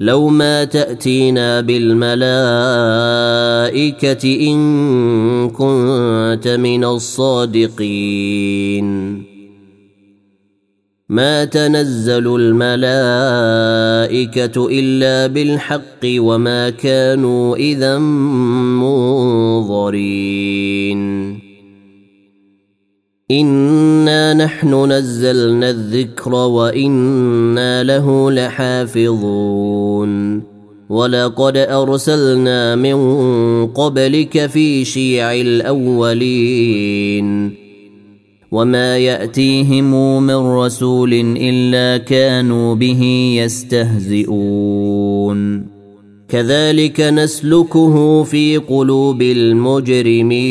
لو ما تأتينا بالملائكة إن كنت من الصادقين. ما تنزل الملائكة إلا بالحق وما كانوا إذا منظرين. انا نحن نزلنا الذكر وأنا له لحافظون ولقد ارسلنا من قبلك في شيع الاولين وما ياتيهم من رسول الا كانوا به يستهزئون كذلك نسلكه في قلوب المجرمين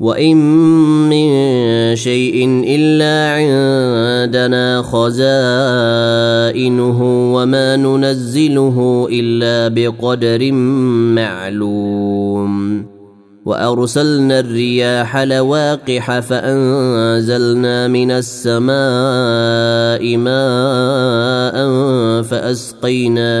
وان من شيء الا عندنا خزائنه وما ننزله الا بقدر معلوم وارسلنا الرياح لواقح فانزلنا من السماء ماء فاسقيناكموه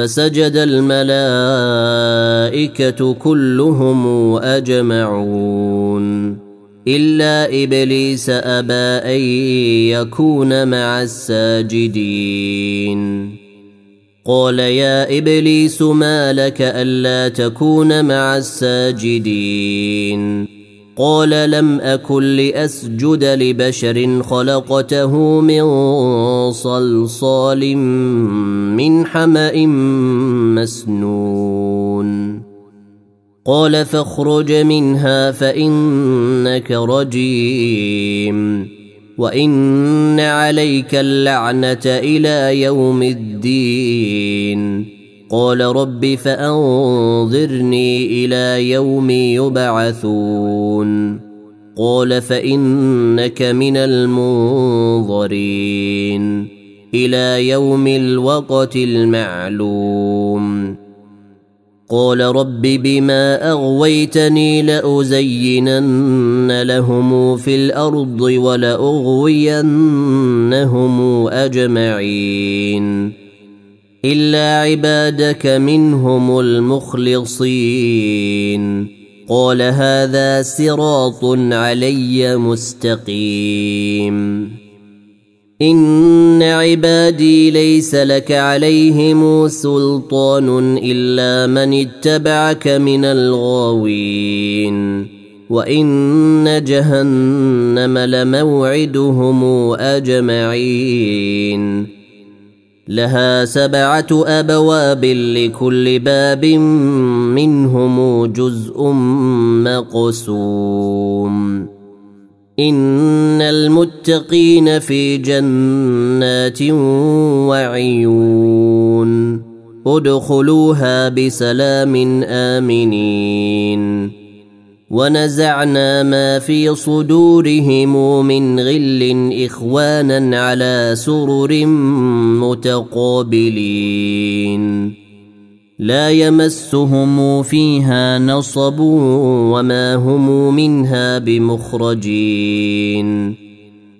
فسجد الملائكة كلهم أجمعون. إلا إبليس أبى أن يكون مع الساجدين. قال يا إبليس ما لك ألا تكون مع الساجدين. قال لم أكن لأسجد لبشر خلقته من صلصال من حمأ مسنون. قال فاخرج منها فإنك رجيم. وإن عليك اللعنة إلى يوم الدين. قال رب فأنظرني إلى يوم يبعثون. قال فإنك من المنظرين. إلى يوم الوقت المعلوم. قال رب بما أغويتني لأزينن لهم في الأرض ولأغوينهم أجمعين. إلا عبادك منهم المخلصين. قال هذا صراط علي مستقيم. إن عبادي ليس لك عليهم سلطان إلا من اتبعك من الغاوين. وإن جهنم لموعدهم أجمعين. لها سبعة أبواب لكل باب منهم جزء مقسوم. إن المتقين في جنات وعيون. ادخلوها بسلام آمنين. ونزعنا ما في صدورهم من غل إخوانا على سرر متقابلين. لا يمسهم فيها نصب وما هم منها بمخرجين.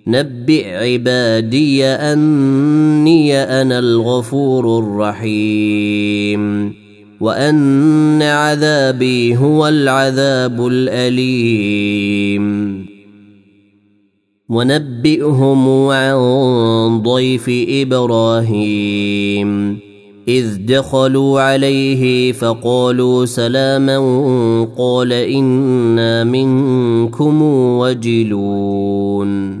نبئ عبادي أني أنا الغفور الرحيم. وان عذابي هو العذاب الاليم ونبئهم عن ضيف إبراهيم اذ دخلوا عليه فقالوا سلاما قال أنا منكم وجلون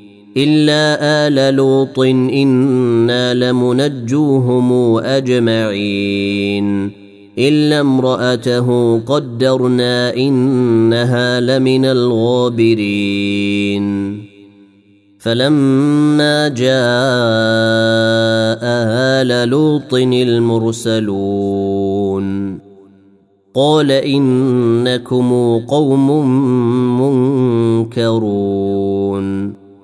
إلا آل لوط إنا لمنجوهم أجمعين. إلا امرأته قدرنا إنها لمن الغابرين. فلما جاء آل لوط المرسلون قال إنكم قوم منكرون.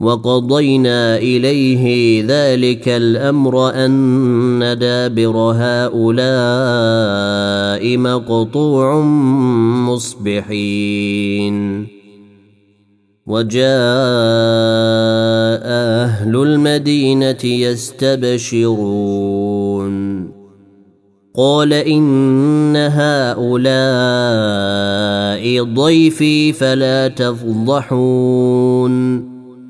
وقضينا إليه ذلك الأمر أن دابر هؤلاء مقطوع مصبحين. وجاء أهل المدينة يستبشرون. قال إن هؤلاء ضيفي فلا تفضحون.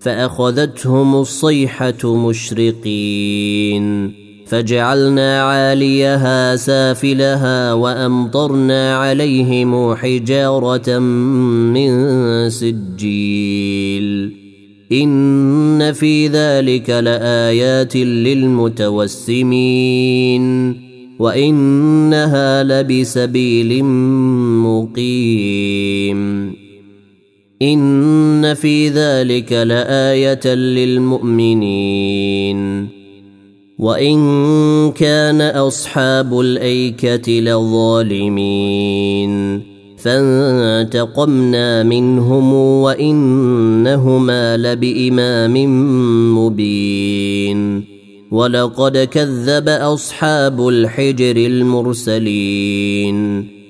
فأخذتهم الصيحة مشرقين. فجعلنا عاليها سافلها وأمطرنا عليهم حجارة من سجيل. إن في ذلك لآيات للمتوسمين. وإنها لبسبيل مقيم. ان في ذلك لايه للمؤمنين وان كان اصحاب الايكه لظالمين فانتقمنا منهم وانهما لبامام مبين ولقد كذب اصحاب الحجر المرسلين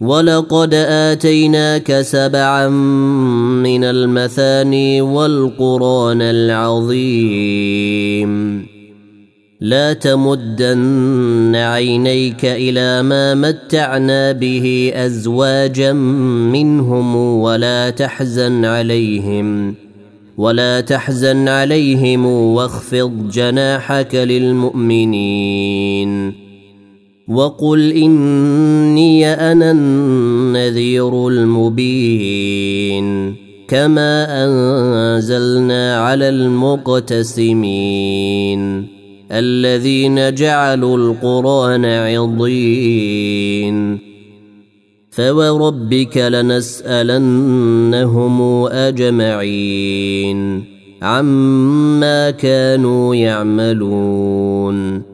ولقد اتيناك سبعا من المثاني والقران العظيم لا تمدن عينيك إلى ما متعنا به ازواجا منهم ولا تحزن عليهم ولا تحزن عليهم واخفض جناحك للمؤمنين وقل إني أنا النذير المبين كما أنزلنا على المقتسمين الذين جعلوا القرآن عضين فوربك لنسألنهم أجمعين عما كانوا يعملون